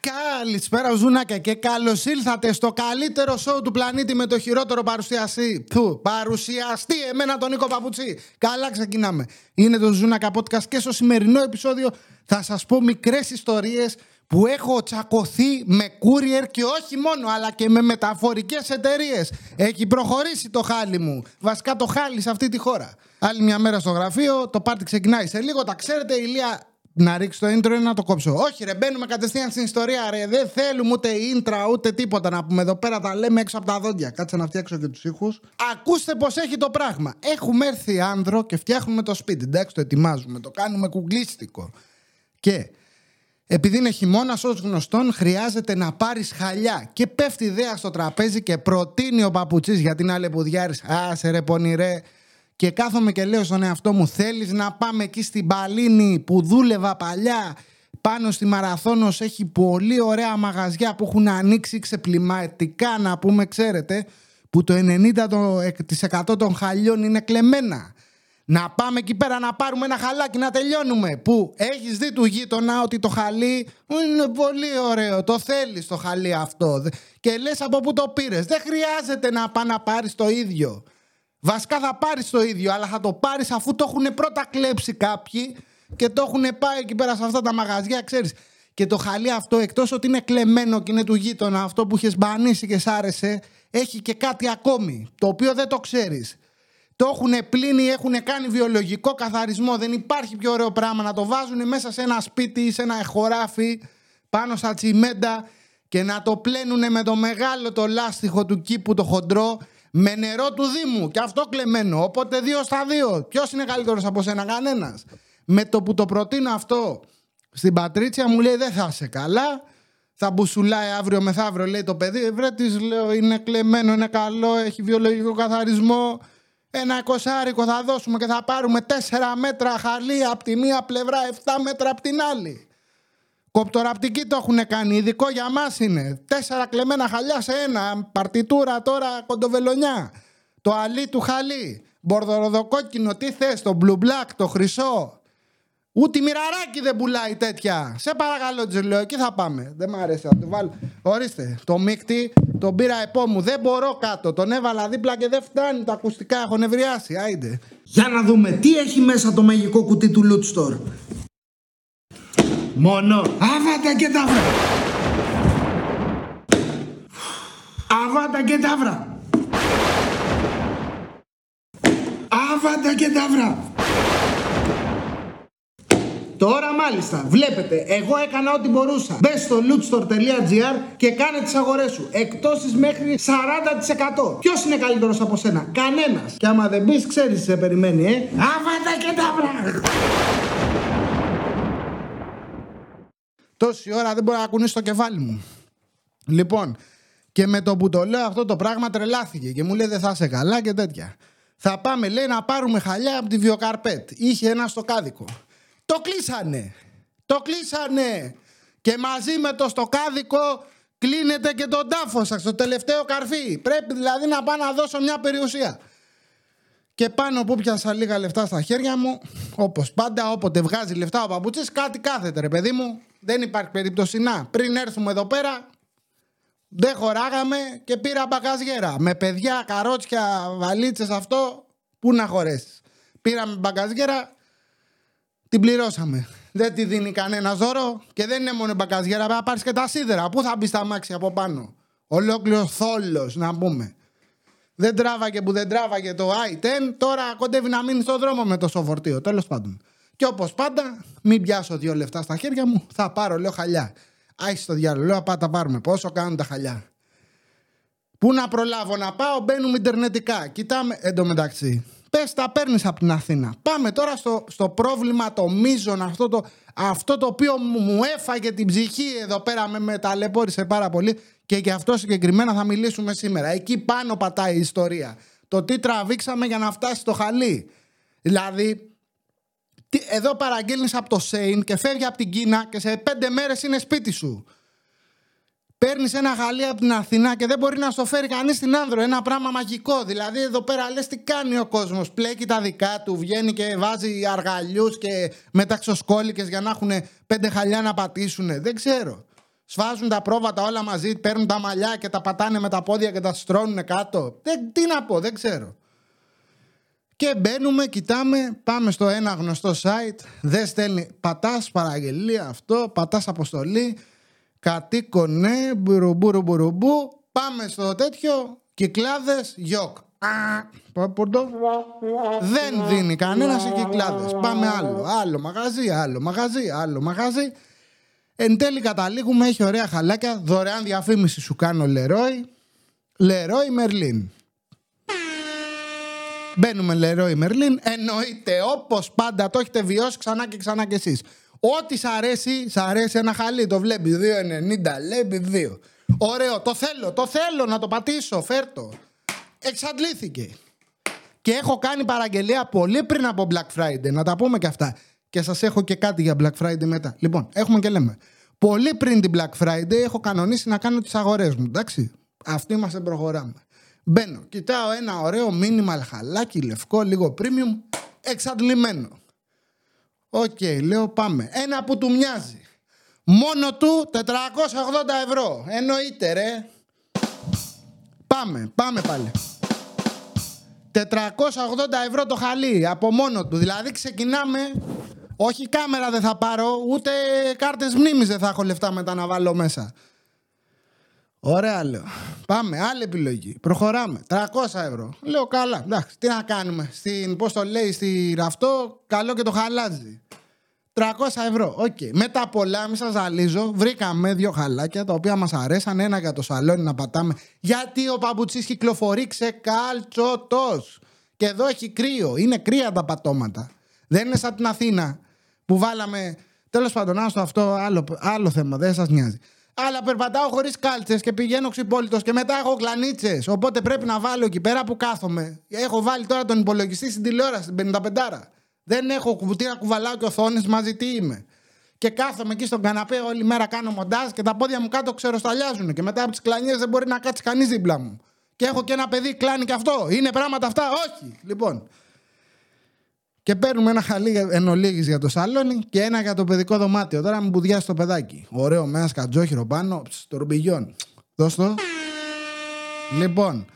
Καλησπέρα Ζούνακα και καλώς ήρθατε στο καλύτερο σοου του πλανήτη με το χειρότερο παρουσιαστή. Του, παρουσιαστή, εμένα τον Νίκο Παπουτσί. Καλά ξεκινάμε. Είναι το Ζούνακα Podcast και στο σημερινό επεισόδιο θα σας πω μικρές ιστορίες που έχω τσακωθεί με courier και όχι μόνο, αλλά και με μεταφορικές εταιρείες. Έχει προχωρήσει το χάλι μου. Βασικά το χάλι σε αυτή τη χώρα. Άλλη μια μέρα στο γραφείο, το πάρτι ξεκινάει σε λίγο. Τα ξέρετε, η Ηλία να ρίξει το intro ή να το κόψω. Όχι, ρε, μπαίνουμε κατευθείαν στην ιστορία, ρε. Δεν θέλουμε ούτε intro ούτε τίποτα να πούμε. Εδώ πέρα τα λέμε έξω από τα δόντια. Κάτσε να φτιάξω και τους ήχους. Ακούστε πώ έχει το πράγμα. Έχουμε έρθει άνδρο και φτιάχνουμε το σπίτι. Εντάξει, το ετοιμάζουμε. Το κάνουμε κουγκλίστικο. Και επειδή είναι χειμώνας, ως γνωστόν, χρειάζεται να πάρεις χαλιά. Και πέφτει ιδέα στο τραπέζι και προτείνει ο παπουτσής για την άλλη που διάρρη. Α, σε ρε πονηρέ. Και κάθομαι και λέω στον εαυτό μου: Θέλεις να πάμε εκεί στην Παλίνη που δούλευα παλιά. Πάνω στη Μαραθώνος έχει πολύ ωραία μαγαζιά που έχουν ανοίξει ξεπληματικά να πούμε, ξέρετε, που το 90% των χαλιών είναι κλεμμένα. Να πάμε εκεί πέρα να πάρουμε ένα χαλάκι να τελειώνουμε. Που έχεις δει του γείτονα ότι το χαλί είναι πολύ ωραίο. Το θέλεις το χαλί αυτό. Και λες από πού το πήρες. Δεν χρειάζεται να πάει να πάρεις το ίδιο. Βασικά θα πάρεις το ίδιο, αλλά θα το πάρεις αφού το έχουν πρώτα κλέψει κάποιοι και το έχουν πάει εκεί πέρα σε αυτά τα μαγαζιά, ξέρεις. Και το χαλί αυτό, εκτός ότι είναι κλεμμένο και είναι του γείτονα, αυτό που είχες μπανίσει και σ' άρεσε, έχει και κάτι ακόμη, το οποίο δεν το ξέρεις. Το έχουν πλύνει, έχουν κάνει βιολογικό καθαρισμό. Δεν υπάρχει πιο ωραίο πράγμα να το βάζουν μέσα σε ένα σπίτι ή σε ένα χωράφι πάνω στα τσιμέντα και να το πλένουν με το μεγάλο το λάστιχο του κήπου το χοντρό με νερό του Δήμου και αυτό κλεμμένο. Οπότε δύο στα δύο. Ποιος είναι καλύτερος από σένα, κανένας. Με το που το προτείνω αυτό στην Πατρίτσια μου λέει δεν θα είσαι καλά. Θα μπουσουλάει αύριο μεθαύριο λέει το παιδί. Βρε της λέω είναι κλεμμένο, είναι καλό, έχει βιολογικό καθαρισμό. Ένα εικοσάρικο θα δώσουμε και θα πάρουμε τέσσερα μέτρα χαλί από τη μία πλευρά, 7 μέτρα από την άλλη. Κοπτοραπτική το έχουν κάνει, ειδικό για μας είναι. Τέσσερα κλεμμένα χαλιά σε ένα. Παρτιτούρα τώρα κοντοβελονιά. Το αλί του χαλί. Μπορδοροδοκόκκινο, τι θες, το blue black, το χρυσό. Ούτε μοιραράκι δεν πουλάει τέτοια. Σε παρακαλώ, Τζιλό, εκεί θα πάμε. Δεν μ' αρέσει να το βάλω. Ορίστε, το μίκτη τον πήρα επόμου. Δεν μπορώ κάτω. Τον έβαλα δίπλα και δεν φτάνει. Τα ακουστικά έχω νευριάσει. Άιντε. Για να δούμε τι έχει μέσα το μαγικό κουτί του Loot Store. Μόνο άβατα και ταύρα. Άβατα και ταύρα. Άβατα και ταύρα. Τώρα μάλιστα, βλέπετε, εγώ έκανα ό,τι μπορούσα. Μπε στο lootstore.gr και κάνε τις αγορές σου. Εκτόσει μέχρι 40%. Ποιος είναι καλύτερος από σένα, κανένας. Και άμα δεν μπεις, ξέρεις τι σε περιμένει, ε. Άβατα και ταύρα. Τόση ώρα δεν μπορώ να κουνήσω το κεφάλι μου. Λοιπόν, και με το που το λέω αυτό το πράγμα τρελάθηκε και μου λέει δεν θα είσαι καλά και τέτοια. Θα πάμε, λέει, να πάρουμε χαλιά από τη Βιοκαρπέτ. Είχε ένα στο κάδικο. Το κλείσανε. Το κλείσανε. Και μαζί με το στοκάδικο κλείνεται και τον τάφο σας, το τελευταίο καρφί. Πρέπει δηλαδή να πάω να δώσω μια περιουσία. Και πάνω που πιάσα λίγα λεφτά στα χέρια μου, όπως πάντα, όποτε βγάζει λεφτά ο παπούτσι, κάτι κάθεται, ρε παιδί μου. Δεν υπάρχει περίπτωση να. Πριν έρθουμε εδώ πέρα, δεν χωράγαμε και πήρα μπαγκαζιέρα. Με παιδιά, καρότσια, βαλίτσες, αυτό, πού να χωρέσεις. Πήραμε μπαγκαζιέρα, την πληρώσαμε. Δεν τη δίνει κανένα δώρο και δεν είναι μόνο μπαγκαζιέρα, πρέπει να πάρεις και τα σίδερα. Πού θα μπεις στα μάξι από πάνω; Ολόκληρο θόλος, να πούμε. Δεν τράβαγε που δεν τράβαγε το i10, τώρα κοντεύει να μείνει στο δρόμο με το σοφορτίο. Τέλος πάντων. Και όπως πάντα, μην πιάσω δύο λεφτά στα χέρια μου, θα πάρω, λέω χαλιά. Άχι στο διάλογο, λέω πάτα πάρουμε. Πόσο κάνουν τα χαλιά. Πού να προλάβω να πάω, μπαίνουμε Ιντερνετικά. Κοιτάμε εντωμεταξύ. Πες τα παίρνεις από την Αθήνα. Πάμε τώρα στο, στο πρόβλημα, το μείζον, αυτό το, αυτό το οποίο μου έφαγε την ψυχή εδώ πέρα με, με ταλαιπώρησε πάρα πολύ και γι' αυτό συγκεκριμένα θα μιλήσουμε σήμερα. Εκεί πάνω πατάει η ιστορία. Το τι τραβήξαμε για να φτάσει στο χαλί. Δηλαδή, εδώ παραγγέλνεις από το Σέιν και φεύγει από την Κίνα και σε πέντε μέρες είναι σπίτι σου. Παίρνεις ένα χαλί από την Αθηνά και δεν μπορεί να στο φέρει κανείς στην άνδρο. Ένα πράγμα μαγικό. Δηλαδή, εδώ πέρα λες τι κάνει ο κόσμος. Πλέκει τα δικά του, βγαίνει και βάζει αργαλιούς και μεταξοσκόλικες για να έχουν πέντε χαλιά να πατήσουν. Δεν ξέρω. Σβάζουν τα πρόβατα όλα μαζί, παίρνουν τα μαλλιά και τα πατάνε με τα πόδια και τα στρώνουν κάτω. Δεν, τι να πω, δεν ξέρω. Και μπαίνουμε, κοιτάμε, πάμε στο ένα γνωστό site, δεν στέλνει, πατάς παραγγελία αυτό, πατάς αποστολή, κατοίκο ναι, μπουρουμπουρου μπουρουμπού, πάμε στο τέτοιο, κυκλάδες, γιοκ. Δεν δίνει κανένας σε κυκλάδες. Πάμε άλλο, άλλο μαγαζί, άλλο μαγαζί, άλλο μαγαζί. Εν τέλει καταλήγουμε, έχει ωραία χαλάκια, δωρεάν διαφήμιση σου κάνω Λερόι, Λερόι Μερλίν. Μπαίνουμε Λερόι Μερλίν. Εννοείται όπως πάντα το έχετε βιώσει ξανά και ξανά κι εσείς. Ό,τι σ' αρέσει, σ' αρέσει ένα χαλί. Το βλέπει 2,90 λέει 2. Ωραίο, το θέλω, το θέλω να το πατήσω, φέρτο. Εξαντλήθηκε. Και έχω κάνει παραγγελία πολύ πριν από Black Friday, να τα πούμε και αυτά. Και σας έχω και κάτι για Black Friday μετά. Λοιπόν, έχουμε και λέμε. Πολύ πριν την Black Friday έχω κανονίσει να κάνω τις αγορές μου, εντάξει. Αυτοί είμαστε, προχωράμε. Μπαίνω, κοιτάω ένα ωραίο minimal χαλάκι, λευκό, λίγο premium, εξαντλημένο. Οκ, λέω πάμε. Ένα που του μοιάζει. Μόνο του 480 ευρώ. Εννοείται ρε. Πάμε, πάμε πάλι. 480 ευρώ το χαλί από μόνο του. Δηλαδή ξεκινάμε. Όχι κάμερα δεν θα πάρω, ούτε κάρτες μνήμης δεν θα έχω λεφτά μετά να βάλω μέσα. Ωραία, λέω. Πάμε, άλλη επιλογή. Προχωράμε. 300 ευρώ. Λέω καλά. Εντάξει, τι να κάνουμε; Στην, πώς το λέει, στη ραφτό, καλό και το χαλάζει. 300 ευρώ. OK. Okay. Μετά πολλά, μη σας ζαλίζω, βρήκαμε δύο χαλάκια τα οποία μας αρέσαν. Ένα για το σαλόνι να πατάμε. Γιατί ο παπουτσί κυκλοφορεί ξεκάλτσωτος. Και εδώ έχει κρύο. Είναι κρύα τα πατώματα. Δεν είναι σαν την Αθήνα που βάλαμε. Τέλος πάντων, άστο αυτό άλλο, άλλο θέμα. Δεν σας νοιάζει αλλά περπατάω χωρίς κάλτσες και πηγαίνω ξυπόλυτος και μετά έχω κλανίτσες. Οπότε πρέπει να βάλω εκεί πέρα που κάθομαι. Έχω βάλει τώρα τον υπολογιστή στην τηλεόραση, την 55. Δεν έχω κουβουτί να κουβαλάω και οθόνες μαζί, τι είμαι. Και κάθομαι εκεί στον καναπέ όλη μέρα κάνω μοντάζ και τα πόδια μου κάτω ξεροσταλιάζουν. Και μετά από τις κλανιές δεν μπορεί να κάτσει κανείς δίπλα μου. Και έχω και ένα παιδί κλάνει και αυτό. Είναι πράγματα αυτά, όχι. Λοιπόν, και παίρνουμε ένα χαλί εν ολίγης για το σαλόνι και ένα για το παιδικό δωμάτιο. Τώρα μου μπουδιάσει το παιδάκι. Ωραίο με ένα σκατζόχυρο πάνω, στο ρουμπιγιόν. Δώσ' το. Λοιπόν,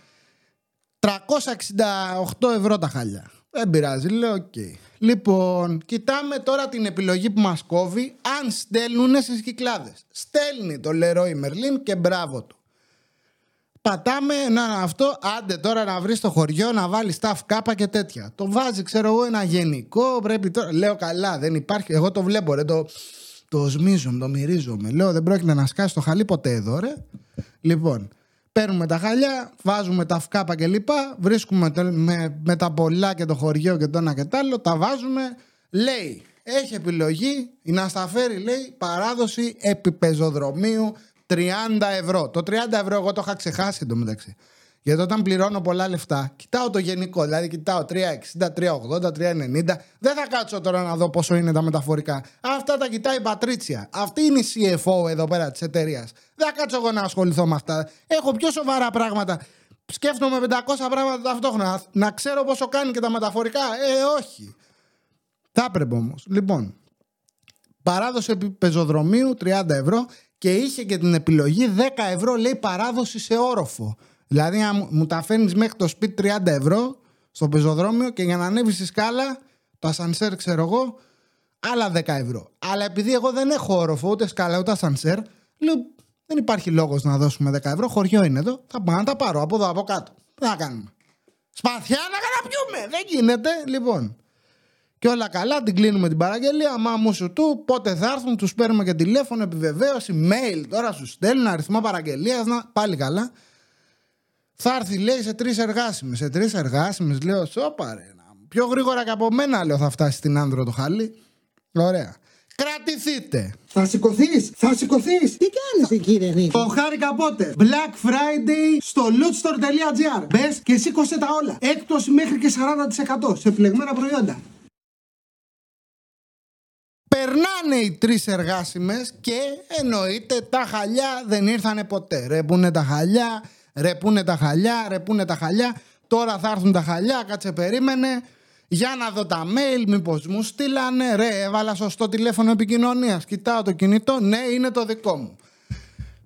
368 ευρώ τα χαλιά. Δεν πειράζει, λέω OK. Okay. Λοιπόν, κοιτάμε τώρα την επιλογή που μας κόβει αν στέλνουν στις Κυκλάδες. Στέλνει το Leroy Merlin και μπράβο του. Πατάμε να αυτό, άντε τώρα να βρεις στο χωριό να βάλεις staff κάπα και τέτοια. Το βάζει, ξέρω εγώ, ένα γενικό. Πρέπει τώρα. Λέω καλά, δεν υπάρχει. Εγώ το βλέπω, ρε. Το, το σμίζω, το μυρίζομαι. Λέω δεν πρόκειται να σκάσει το χαλί ποτέ εδώ, ρε. Λοιπόν, παίρνουμε τα χαλιά, βάζουμε τα φκάπα και λοιπά, βρίσκουμε με, με τα πολλά και το χωριό και το ένα και το άλλο, τα βάζουμε. Λέει, έχει επιλογή να σταφέρει, λέει, παράδοση επιπεζοδρομίου 30 ευρώ. Το 30 ευρώ εγώ το είχα ξεχάσει εντωμεταξύ. Γιατί όταν πληρώνω πολλά λεφτά, κοιτάω το γενικό. Δηλαδή, κοιτάω 360, 380, 390. Δεν θα κάτσω τώρα να δω πόσο είναι τα μεταφορικά. Αυτά τα κοιτάει η Πατρίτσια. Αυτή είναι η CFO εδώ πέρα της εταιρείας. Δεν θα κάτσω εγώ να ασχοληθώ με αυτά. Έχω πιο σοβαρά πράγματα. Σκέφτομαι 500 πράγματα ταυτόχρονα. Να ξέρω πόσο κάνει και τα μεταφορικά. Ε, όχι. Θα έπρεπε όμως. Λοιπόν, παράδοση πεζοδρομίου 30 ευρώ και είχε και την επιλογή 10 ευρώ λέει παράδοση σε όροφο. Δηλαδή αν μου τα φέρνεις μέχρι το σπίτι 30 ευρώ στο πεζοδρόμιο και για να ανέβεις στη σκάλα, το ασανσέρ ξέρω εγώ, άλλα 10 ευρώ. Αλλά επειδή εγώ δεν έχω όροφο, ούτε σκάλα, ούτε ασανσέρ, λέω δεν υπάρχει λόγος να δώσουμε 10 ευρώ. Χωριό είναι εδώ. Θα πάω να τα πάρω από εδώ, από κάτω. Τι θα κάνουμε; Σπαθιά να καταπιούμε. Δεν γίνεται. Λοιπόν. Και όλα καλά, την κλείνουμε την παραγγελία. Μα μου σου του, πότε θα έρθουν, τους παίρνουμε και τηλέφωνο, επιβεβαίωση, mail. Τώρα σου στέλνουν αριθμό παραγγελίας. Να πάλι καλά. Θα έρθει, λέει, σε τρεις εργάσιμες. Σε τρεις εργάσιμες, λέω, σώπαρε. Πιο γρήγορα και από μένα, λέω, θα φτάσει στην άνδρο το χάλι. Ωραία. Κρατηθείτε. Θα σηκωθείς, θα σηκωθείς. Τι κάνεις εκεί, Ρενή. Το χάρηκα πότε. Black Friday στο lootstore.gr. Μπες και σήκωσε τα όλα. Έκπτωση μέχρι και 40% σε φλεγμένα προϊόντα. Περνάνε οι τρεις εργάσιμες και εννοείται τα χαλιά δεν ήρθανε ποτέ. Ρεπούνε τα χαλιά, ρεπούνε τα χαλιά, ρεπούνε τα χαλιά. Τώρα θα έρθουν τα χαλιά, κάτσε περίμενε. Για να δω τα mail, μήπως μου στείλανε. Ρε, έβαλα σωστό τηλέφωνο επικοινωνίας. Κοιτάω το κινητό, ναι, είναι το δικό μου.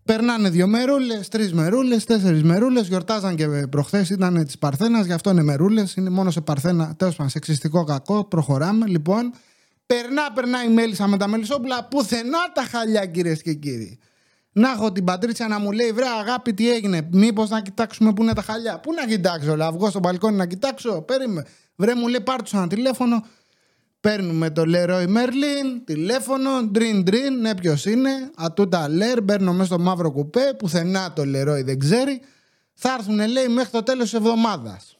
Περνάνε δύο μερούλες, τρεις μερούλες, τέσσερις μερούλες. Γιορτάζαν και προχθές ήταν της Παρθένας, γι' αυτό είναι μερούλες. Είναι μόνο σε Παρθένα, τέλος πάντων, σεξιστικό κακό. Προχωράμε λοιπόν. Περνά, περνά η μέλισσα με τα μελισσόπουλα. Πουθενά τα χαλιά, κυρίες και κύριοι. Να έχω την Πατρίτσια να μου λέει: Βρε, αγάπη, τι έγινε; Μήπως να κοιτάξουμε πού είναι τα χαλιά; Πού να κοιτάξω, λα, βγω στο μπαλκόνι να κοιτάξω; Περίμε. Βρε, μου λέει: Πάρ του ένα τηλέφωνο. Παίρνουμε το Leroy Merlin, τηλέφωνο, ντριν ντριν, ναι ποιος είναι, ατούτα λέρ, μπαίνω μέσα στο μαύρο κουπέ, πουθενά το Leroy δεν ξέρει. Θα έρθουν λέει μέχρι το τέλος της εβδομάδας.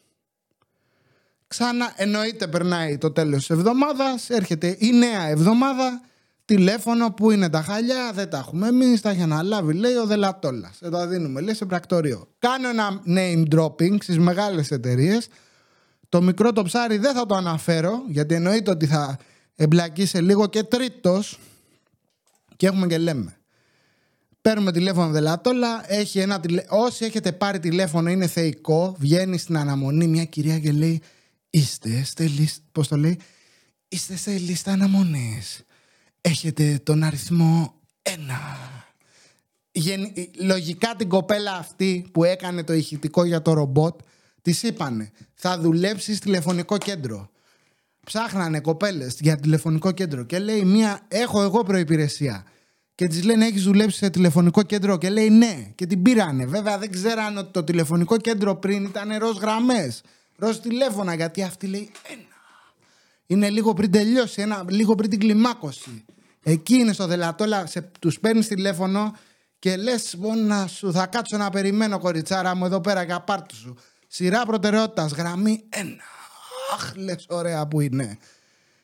Ξανά εννοείται περνάει το τέλος της εβδομάδας, έρχεται η νέα εβδομάδα, τηλέφωνο που είναι τα χαλιά, δεν τα έχουμε εμείς, τα έχει αναλάβει λέει ο Δελατόλας. Ε, το δίνουμε λέει σε πρακτορείο. Κάνω ένα name dropping στις μεγάλες εταιρείες. Το μικρό το ψάρι δεν θα το αναφέρω, γιατί εννοείται ότι θα εμπλακεί σε λίγο και τρίτος και έχουμε και λέμε. Παίρνουμε τηλέφωνο Δελάτολα, έχει ένα τηλε... όσοι έχετε πάρει τηλέφωνο είναι θεϊκό, βγαίνει στην αναμονή μια κυρία και λέει είστε σε λίστα, πώς το λέει, είστε σε λίστα αναμονής. Έχετε τον αριθμό ένα. Λογικά την κοπέλα αυτή που έκανε το ηχητικό για το ρομπότ Της είπανε, θα δουλέψει τηλεφωνικό κέντρο. Ψάχνανε κοπέλες για τηλεφωνικό κέντρο και λέει μία, έχω εγώ προπηρεσία. Και της λένε, έχεις δουλέψει σε τηλεφωνικό κέντρο. Και λέει ναι. Και την πήρανε. Βέβαια δεν ξέραν ότι το τηλεφωνικό κέντρο πριν ήταν ροζ γραμμές. Ροζ τηλέφωνα. Γιατί αυτή λέει ένα. Είναι λίγο πριν τελειώσει, ένα, λίγο πριν την κλιμάκωση. Εκεί είναι στο δελατόλα, τους παίρνεις τηλέφωνο και λες: να σου θα κάτσω να περιμένω, κοριτσάρα μου, εδώ πέρα για πάρτι σου. Σειρά προτεραιότητας, γραμμή 1. Αχ, λες, ωραία που είναι.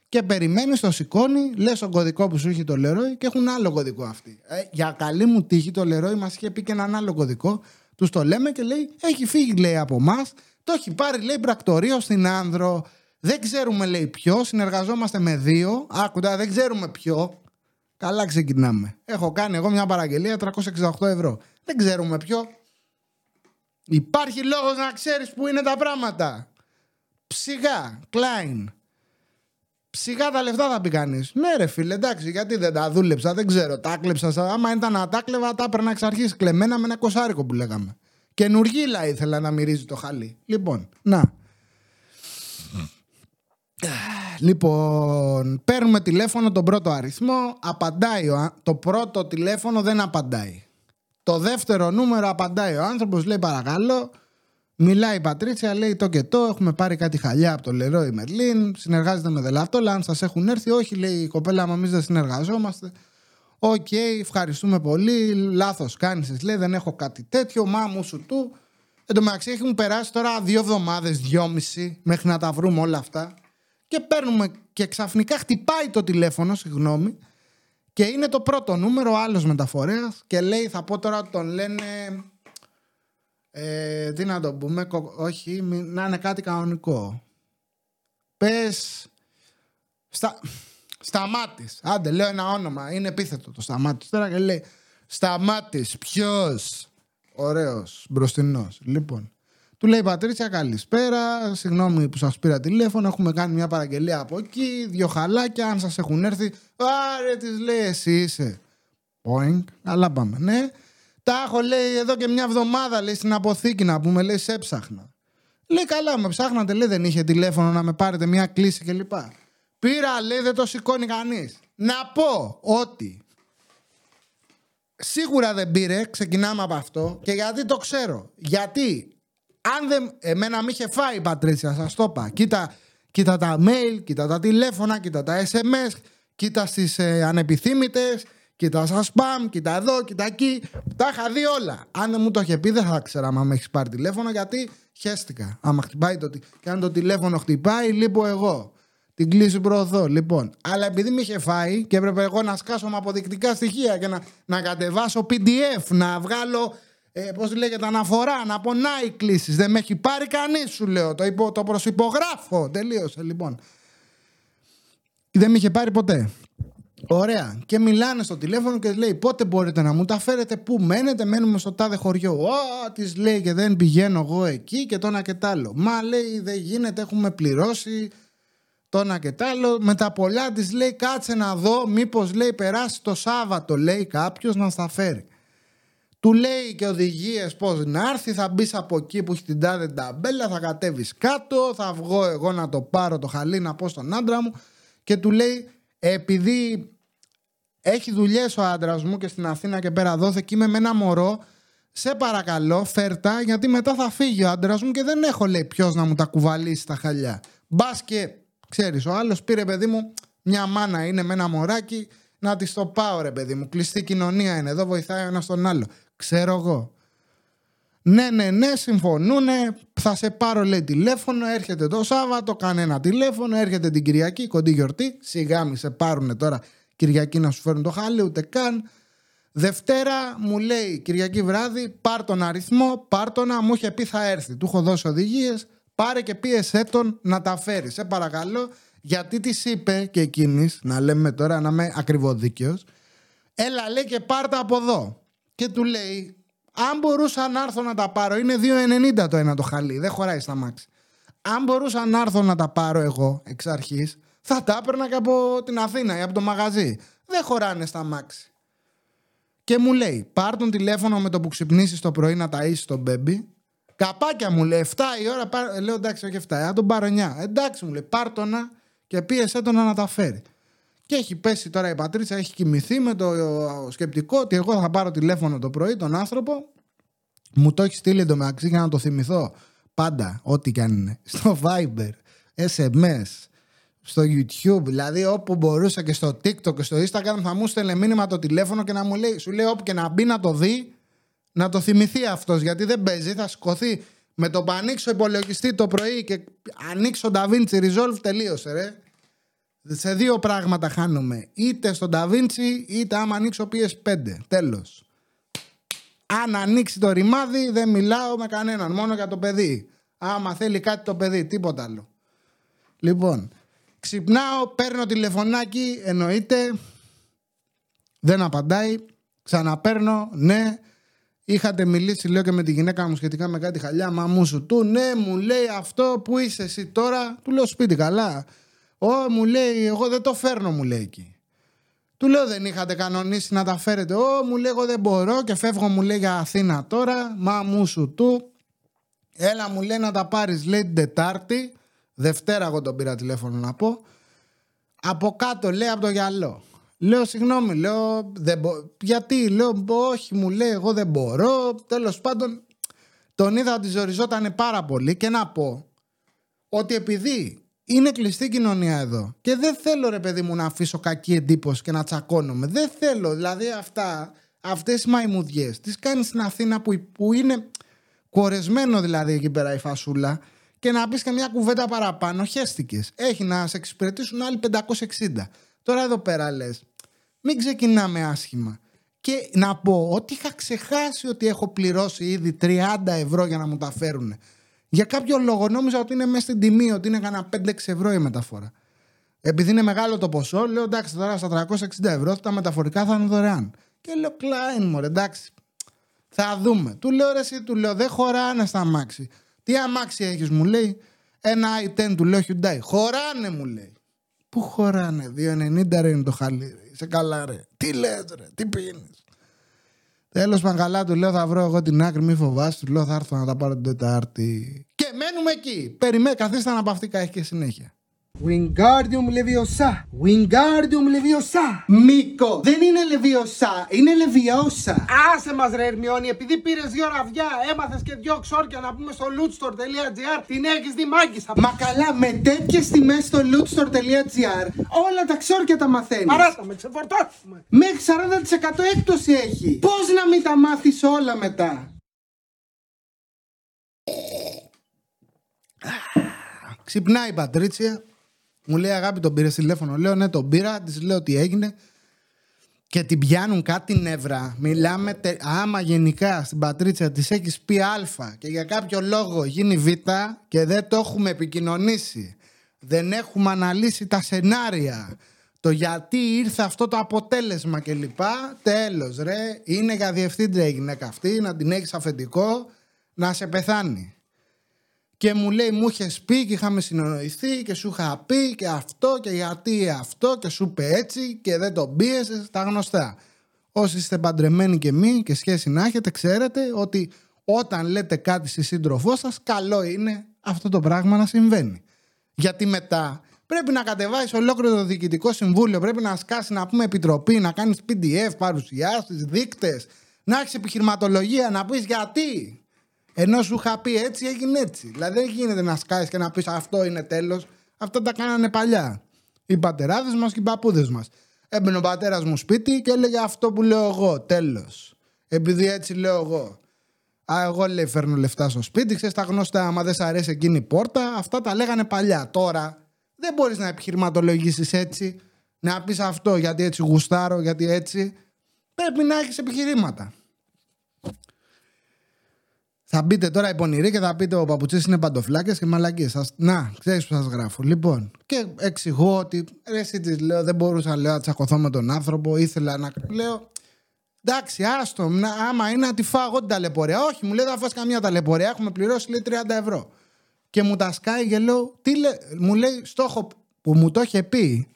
Και περιμένεις, το σηκώνει, λες τον κωδικό που σου έχει το Leroy και έχουν άλλο κωδικό αυτοί. Ε, για καλή μου τύχη το Leroy μας είχε πει και έναν άλλο κωδικό. Τους το λέμε και λέει: Έχει φύγει, λέει, από εμά. Το έχει πάρει, λέει, πρακτορείο στην Άνδρο. Δεν ξέρουμε, λέει, ποιο. Συνεργαζόμαστε με δύο. Άκουντα, δεν ξέρουμε ποιο. Καλά ξεκινάμε. Έχω κάνει εγώ μια παραγγελία 368 ευρώ. Δεν ξέρουμε ποιο. Υπάρχει λόγος να ξέρεις που είναι τα πράγματα. Ψιγά, Klein. Ψιγά τα λεφτά θα πει κανείς. Ναι, ρε φίλε, εντάξει, γιατί δεν τα δούλεψα, δεν ξέρω. Τα κλέψα. Άμα ήταν να τα κλέβα, τα έπαιρνα εξ αρχής κλεμμένα με ένα κοσάρικο που λέγαμε. Καινουργίλα ήθελα να μυρίζει το χαλί. Λοιπόν, να. Λοιπόν, παίρνουμε τηλέφωνο τον πρώτο αριθμό, απαντάει ο, το πρώτο τηλέφωνο δεν απαντάει. Το δεύτερο νούμερο απαντάει ο άνθρωπος, λέει παρακαλώ. Μιλάει η Πατρίτσια, λέει το και το. Έχουμε πάρει κάτι χαλιά από το Leroy Merlin. Συνεργάζεται με Δελατόλα. Αν σας έχουν έρθει, όχι, λέει η κοπέλα μου, εμείς δεν συνεργαζόμαστε. OK, okay, ευχαριστούμε πολύ. Λάθος κάνεις, λέει, δεν έχω κάτι τέτοιο. Μα μου σου του. Εν τω μεταξύ, έχουν περάσει τώρα δύο εβδομάδες, δυόμιση, μέχρι να τα βρούμε όλα αυτά. Και παίρνουμε και ξαφνικά χτυπάει το τηλέφωνο, συγγνώμη, και είναι το πρώτο νούμερο, άλλος μεταφορέας. Και λέει, θα πω τώρα τον λένε. Ε, τι να το πούμε, όχι, να είναι κάτι κανονικό. Πες. Στα, σταμάτης. Άντε, λέω ένα όνομα. Είναι επίθετο το σταμάτης. Τώρα και λέει Σταμάτης, ποιος; Ωραίος, μπροστινός. Λοιπόν. Του λέει Πατρίτσια, καλησπέρα. Συγγνώμη που σας πήρα τηλέφωνο. Έχουμε κάνει μια παραγγελία από εκεί. Δύο χαλάκια. Αν σας έχουν έρθει. Άρε, τη λέει, εσύ είσαι. Πόινγκ. Αλλά πάμε. Ναι. Τα έχω λέει εδώ και μια εβδομάδα λέει στην αποθήκη να πούμε. Λέει, σε έψαχνα. Λέει, καλά, με ψάχνατε. Λέει, δεν είχε τηλέφωνο να με πάρετε μια κλίση κλπ. Πήρα, λέει, δεν το σηκώνει κανείς. Να πω ότι σίγουρα δεν πήρε, ξεκινάμε από αυτό. Και γιατί το ξέρω. Γιατί αν δεν. Εμένα με είχε φάει η Πατρίτσια, σας το είπα. Κοίτα, κοίτα τα mail, κοίτα τα τηλέφωνα, κοίτα τα SMS, κοίτα στις ε, ανεπιθύμητες, κοίτα στα spam, κοίτα εδώ, κοίτα εκεί. Τα είχα δει όλα. Αν δεν μου το είχε πει, δεν θα ήξερα αν με έχεις πάρει τηλέφωνο, γιατί χαίστηκα. Άμα χτυπάει το. Και αν το τηλέφωνο χτυπάει, λείπω εγώ. Την κλίση προωθώ. Λοιπόν, αλλά επειδή με είχε φάει και έπρεπε εγώ να σκάσω με αποδεικτικά στοιχεία και να, να κατεβάσω PDF, να βγάλω ε, πώς λέγεται, αναφορά, να πονάει κλήσει. Δεν με έχει πάρει κανείς, σου λέω. Το, υπο, το προσυπογράφω. Τελείωσε λοιπόν. Δεν με είχε πάρει ποτέ. Ωραία. Και μιλάνε στο τηλέφωνο και λέει πότε μπορείτε να μου τα φέρετε, πού μένετε, μένουμε στο τάδε χωριό. Ω, της λέει και δεν πηγαίνω εγώ εκεί και το ένα και τ' άλλο. Μα λέει δεν γίνεται, έχουμε πληρώσει το ένα και τ' άλλο. Με τα πολλά της λέει κάτσε να δω, μήπως λέει περάσει το Σάββατο, λέει κάποιος να στα φέρει. Του λέει και οδηγίες πώς να έρθει. Θα μπεις από εκεί που έχει την τάδε ταμπέλα, θα κατέβεις κάτω. Θα βγω εγώ να το πάρω το χαλί να πω στον άντρα μου. Και του λέει, επειδή έχει δουλειές ο άντρας μου και στην Αθήνα και πέρα δόθε και είμαι με ένα μωρό, σε παρακαλώ, φέρτα, γιατί μετά θα φύγει ο άντρας μου και δεν έχω λέει ποιος να μου τα κουβαλήσει τα χαλιά. Μπας και ξέρεις, ο άλλος πήρε παιδί μου μια μάνα, είναι με ένα μωράκι, να της το πάω ρε παιδί μου. Κλειστή κοινωνία είναι εδώ, βοηθάει ο ένας τον άλλο. Ξέρω εγώ. Ναι, ναι, ναι, συμφωνούνε. Θα σε πάρω, λέει, τηλέφωνο. Έρχεται το Σάββατο, κάνε ένα τηλέφωνο. Έρχεται την Κυριακή, κοντή γιορτή. Σιγά μη σε πάρουνε τώρα Κυριακή να σου φέρουν το χάλι, ούτε καν. Δευτέρα μου λέει Κυριακή βράδυ, πάρ τον αριθμό, πάρ τον να μου είχε πει θα έρθει. Του έχω δώσει οδηγίες, πάρε και πίεσέ τον να τα φέρει. Σε παρακαλώ, γιατί της είπε και εκείνης, να λέμε τώρα να είμαι ακριβοδίκαιο, έλα λέει και πάρτα από εδώ. Και του λέει, αν μπορούσα να έρθω να τα πάρω, είναι 2,90 το ένα το χαλί, δεν χωράει στα μάξι. Αν μπορούσα να έρθω να τα πάρω εγώ εξ αρχής, θα τα έπαιρνα και από την Αθήνα ή από το μαγαζί. Δεν χωράνε στα μάξι. Και μου λέει, πάρ τον τηλέφωνο με το που ξυπνήσεις το πρωί να ταΐσεις τον μπέμπι. Καπάκια μου λέει, 7 η ώρα. Πάρ... Λέω εντάξει, όχι 7, θα τον πάρω 9. Εντάξει μου λέει, πάρ να και πίεσέ τον να τα φέρει. Και έχει πέσει τώρα η Πατρίτσα, έχει κοιμηθεί με το σκεπτικό ότι εγώ θα πάρω τηλέφωνο το πρωί τον άνθρωπο. Μου το έχει στείλει εντωμεταξύ για να το θυμηθώ πάντα, ό,τι κι αν είναι. Στο Viber, SMS, στο YouTube, δηλαδή όπου μπορούσα και στο TikTok και στο Instagram θα μου στέλνε μήνυμα το τηλέφωνο και να μου λέει, σου λέει όπου και να μπει να το δει, να το θυμηθεί αυτός γιατί δεν παίζει, θα σηκωθεί με το που ανοίξω υπολογιστή το πρωί και ανοίξω DaVinci Resolve τελείωσε ρε. Σε δύο πράγματα χάνομαι. Είτε στο DaVinci είτε άμα ανοίξω PS5. Τέλος. Αν ανοίξει το ρημάδι δεν μιλάω με κανέναν. Μόνο για το παιδί. Άμα θέλει κάτι το παιδί. Τίποτα άλλο. Λοιπόν. Ξυπνάω, παίρνω τηλεφωνάκι, εννοείται. Δεν απαντάει. Ξαναπαίρνω, ναι. Είχατε μιλήσει, λέω και με τη γυναίκα μου σχετικά με κάτι χαλιά. Μα μου σου του, ναι, μου λέει αυτό που είσαι εσύ τώρα. Του λέω σπίτι, καλά. Ω, μου λέει, εγώ δεν το φέρνω, μου λέει εκεί. Του λέω, δεν είχατε κανονίσει να τα φέρετε. Ω, μου λέει, εγώ δεν μπορώ και φεύγω, μου λέει για Αθήνα τώρα. Μα μου σου του. Έλα, μου λέει να τα πάρεις, λέει την Τετάρτη. Δευτέρα εγώ τον πήρα τηλέφωνο να πω. Από κάτω λέει από το γυαλό. Λέω συγγνώμη, λέω δεν μπο... γιατί, λέω όχι μου λέει εγώ δεν μπορώ. Τέλος πάντων τον είδα ότι ζοριζόταν πάρα πολύ και να πω ότι επειδή είναι κλειστή κοινωνία εδώ και δεν θέλω ρε παιδί μου να αφήσω κακή εντύπωση και να τσακώνομαι. Δεν θέλω, δηλαδή αυτά, αυτές οι μαϊμουδιές τις κάνεις στην Αθήνα που, που είναι κορεσμένο δηλαδή εκεί πέρα η φασούλα και να πεις και μια κουβέντα παραπάνω, χέστηκες. Έχει να σε εξυπηρετήσουν άλλοι 560. Τώρα εδώ πέρα λες, μην ξεκινάμε άσχημα. Και να πω ότι είχα ξεχάσει ότι έχω πληρώσει ήδη 30 ευρώ για να μου τα φέρουν. Για κάποιο λόγο νόμιζα ότι είναι μέσα στην τιμή, ότι είναι κανένα 5-6 ευρώ η μεταφορά. Επειδή είναι μεγάλο το ποσό, λέω εντάξει τώρα στα 360 ευρώ τα μεταφορικά θα είναι δωρεάν. Και λέω κλάιν μου, εντάξει. Θα δούμε. Του λέω ρε, εσύ, του λέω δεν χωράνε στα μάξι. Τι αμάξι έχεις, μου λέει. Ένα i10 του λέω Hyundai. Χωράνε, μου λέει. Πού χωράνε, 2,90 ρε είναι το χαλί. Είσαι καλά, ρε. Τι λες, ρε, τι πίνεις. Τέλος πάντων, καλά του λέω: Θα βρω εγώ την άκρη, μη φοβάσαι. Του λέω: Θα έρθω να τα πάρω την Τετάρτη. Και μένουμε εκεί. Περιμένει, καθίστε να παυτικά, έχει και συνέχεια. Wingardium Leviosa. Wingardium Leviosa. Μίκο, δεν είναι Λεβιωσά, είναι Λεβιώσα. Άσε μας ρε Ερμιόνι, επειδή πήρες δύο ραβιά, έμαθες και δύο ξόρκια να πούμε στο lootstore.gr, την έχεις δει μάγκησα. Μα καλά, με τέτοιες τιμές στο lootstore.gr, όλα τα ξόρκια τα μαθαίνεις. Παράτα με, ξεφορτώσουμε. Μέχρι 40% έκπτωση έχει. Πώς να μην τα μάθεις όλα μετά; Ξυπνάει η Πατρίτσια, μου λέει αγάπη τον πήρες τηλέφωνο. Λέω ναι τον πήρα, της λέω τι έγινε; Και την πιάνουν κάτι νεύρα. Μιλάμε τε... άμα γενικά στην πατρίτσα της έχεις πει Α και για κάποιο λόγο γίνει Β και δεν το έχουμε επικοινωνήσει. Δεν έχουμε αναλύσει τα σενάρια. Το γιατί ήρθε αυτό το αποτέλεσμα κλπ. Τέλος, ρε. Είναι για διευθύντρια η γυναίκα αυτή, να την έχεις αφεντικό, να σε πεθάνει και μου λέει μου είχες πει και είχαμε συνονοηθεί και σου είχα πει και αυτό και γιατί αυτό και σου είπε έτσι και δεν τον πίεσε, τα γνωστά. Όσοι είστε παντρεμένοι και μη και σχέση να έχετε, ξέρετε ότι όταν λέτε κάτι στη σύντροφό σας, καλό είναι αυτό το πράγμα να συμβαίνει. Γιατί μετά πρέπει να κατεβάσεις ολόκληρο το διοικητικό συμβούλιο, πρέπει να σκάσεις να πούμε επιτροπή, να κάνεις PDF, παρουσιάσεις, δείκτες, να έχεις επιχειρηματολογία, να πεις γιατί. Ενώ σου είχα πει έτσι, έγινε έτσι. Δηλαδή δεν γίνεται να σκάσεις και να πεις αυτό είναι τέλος. Αυτό τα κάνανε παλιά. Οι πατεράδες μας και οι παππούδες μας. Έμπαινε ο πατέρας μου σπίτι και έλεγε αυτό που λέω εγώ. Τέλος. Επειδή έτσι λέω εγώ. Α, εγώ λέει φέρνω λεφτά στο σπίτι, ξέρεις τα γνωστά. Άμα δεν σ' αρέσει εκείνη η πόρτα, αυτά τα λέγανε παλιά. Τώρα δεν μπορείς να επιχειρηματολογήσεις έτσι, να πεις αυτό γιατί έτσι γουστάρω, γιατί έτσι. Πρέπει να έχεις επιχειρήματα. Θα μπείτε τώρα οι πονηροί και θα πείτε ο παπουτσί είναι παντοφλάκε και μαλακίες. Να, ξέρεις που σας γράφω. Λοιπόν, και εξηγώ ότι ρε, εσύ τη λέω, δεν μπορούσα λέω, να τσακωθώ με τον άνθρωπο. Ήθελα να. Λέω, εντάξει, άστο, να, άμα είναι να τη φάω εγώ την ταλαιπωρία. Όχι, μου λέει, δεν θα φας καμία ταλαιπωρία. Έχουμε πληρώσει λέει 30 ευρώ. Και μου τα σκάει και λέω, τι λέ, μου λέει, στόχο που μου το είχε πει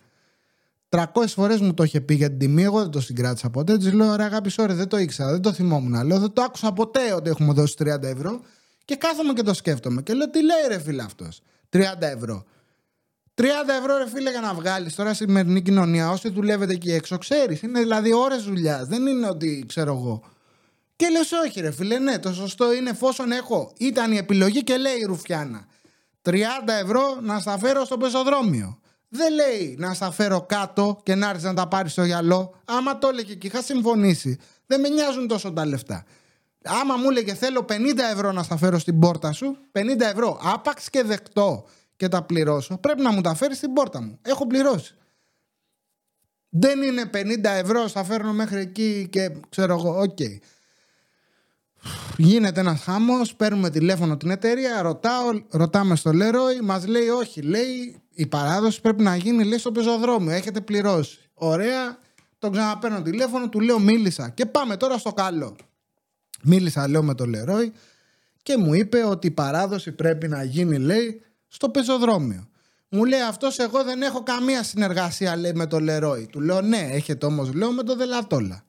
300 φορές μου το είχε πει για την τιμή, εγώ δεν το συγκράτησα ποτέ. Της λέω: Ρε αγάπη, sorry, δεν το ήξερα, δεν το θυμόμουν. Λέω: Δεν το άκουσα ποτέ ότι έχουμε δώσει 30 ευρώ. Και κάθομαι και το σκέφτομαι. Και λέω: Τι λέει ρε φίλε αυτός, 30 ευρώ. 30 ευρώ ρε φίλε για να βγάλεις τώρα στη σημερινή κοινωνία. Όσοι δουλεύετε εκεί έξω, ξέρεις. Είναι δηλαδή ώρες δουλειάς. Δεν είναι ότι ξέρω εγώ. Και λες: Όχι, ρε φίλε, ναι, το σωστό είναι εφόσον έχω. Ήταν η επιλογή και λέει η Ρουφιάνα. 30 ευρώ να στα φέρω στο πεζοδρόμιο. Δεν λέει να στα φέρω κάτω και να έρθεις να τα πάρεις στο γυαλό. Άμα το έλεγε και είχα συμφωνήσει, δεν με νοιάζουν τόσο τα λεφτά. Άμα μου έλεγε θέλω 50 ευρώ να στα φέρω στην πόρτα σου, 50 ευρώ άπαξ και δεκτό και τα πληρώσω, πρέπει να μου τα φέρεις στην πόρτα μου. Έχω πληρώσει. Δεν είναι 50 ευρώ, στα φέρνω μέχρι εκεί και ξέρω εγώ, OK. Okay. Γίνεται ένας χαμός, παίρνουμε τηλέφωνο την εταιρεία, ρωτάω, ρωτάμε στο Leroy, μας λέει όχι, λέει η παράδοση πρέπει να γίνει λέει στο πεζοδρόμιο. Έχετε πληρώσει. Ωραία. Τον ξαναπαίρνω τηλέφωνο, του λέω μίλησα. Και πάμε τώρα στο καλό. Μίλησα, λέω με τον Λερόι και μου είπε ότι η παράδοση πρέπει να γίνει, λέει, στο πεζοδρόμιο. Μου λέει αυτός, εγώ δεν έχω καμία συνεργασία, λέει, με τον Λερόι. Του λέω ναι, έχετε όμως, λέω, με τον Δελατόλα.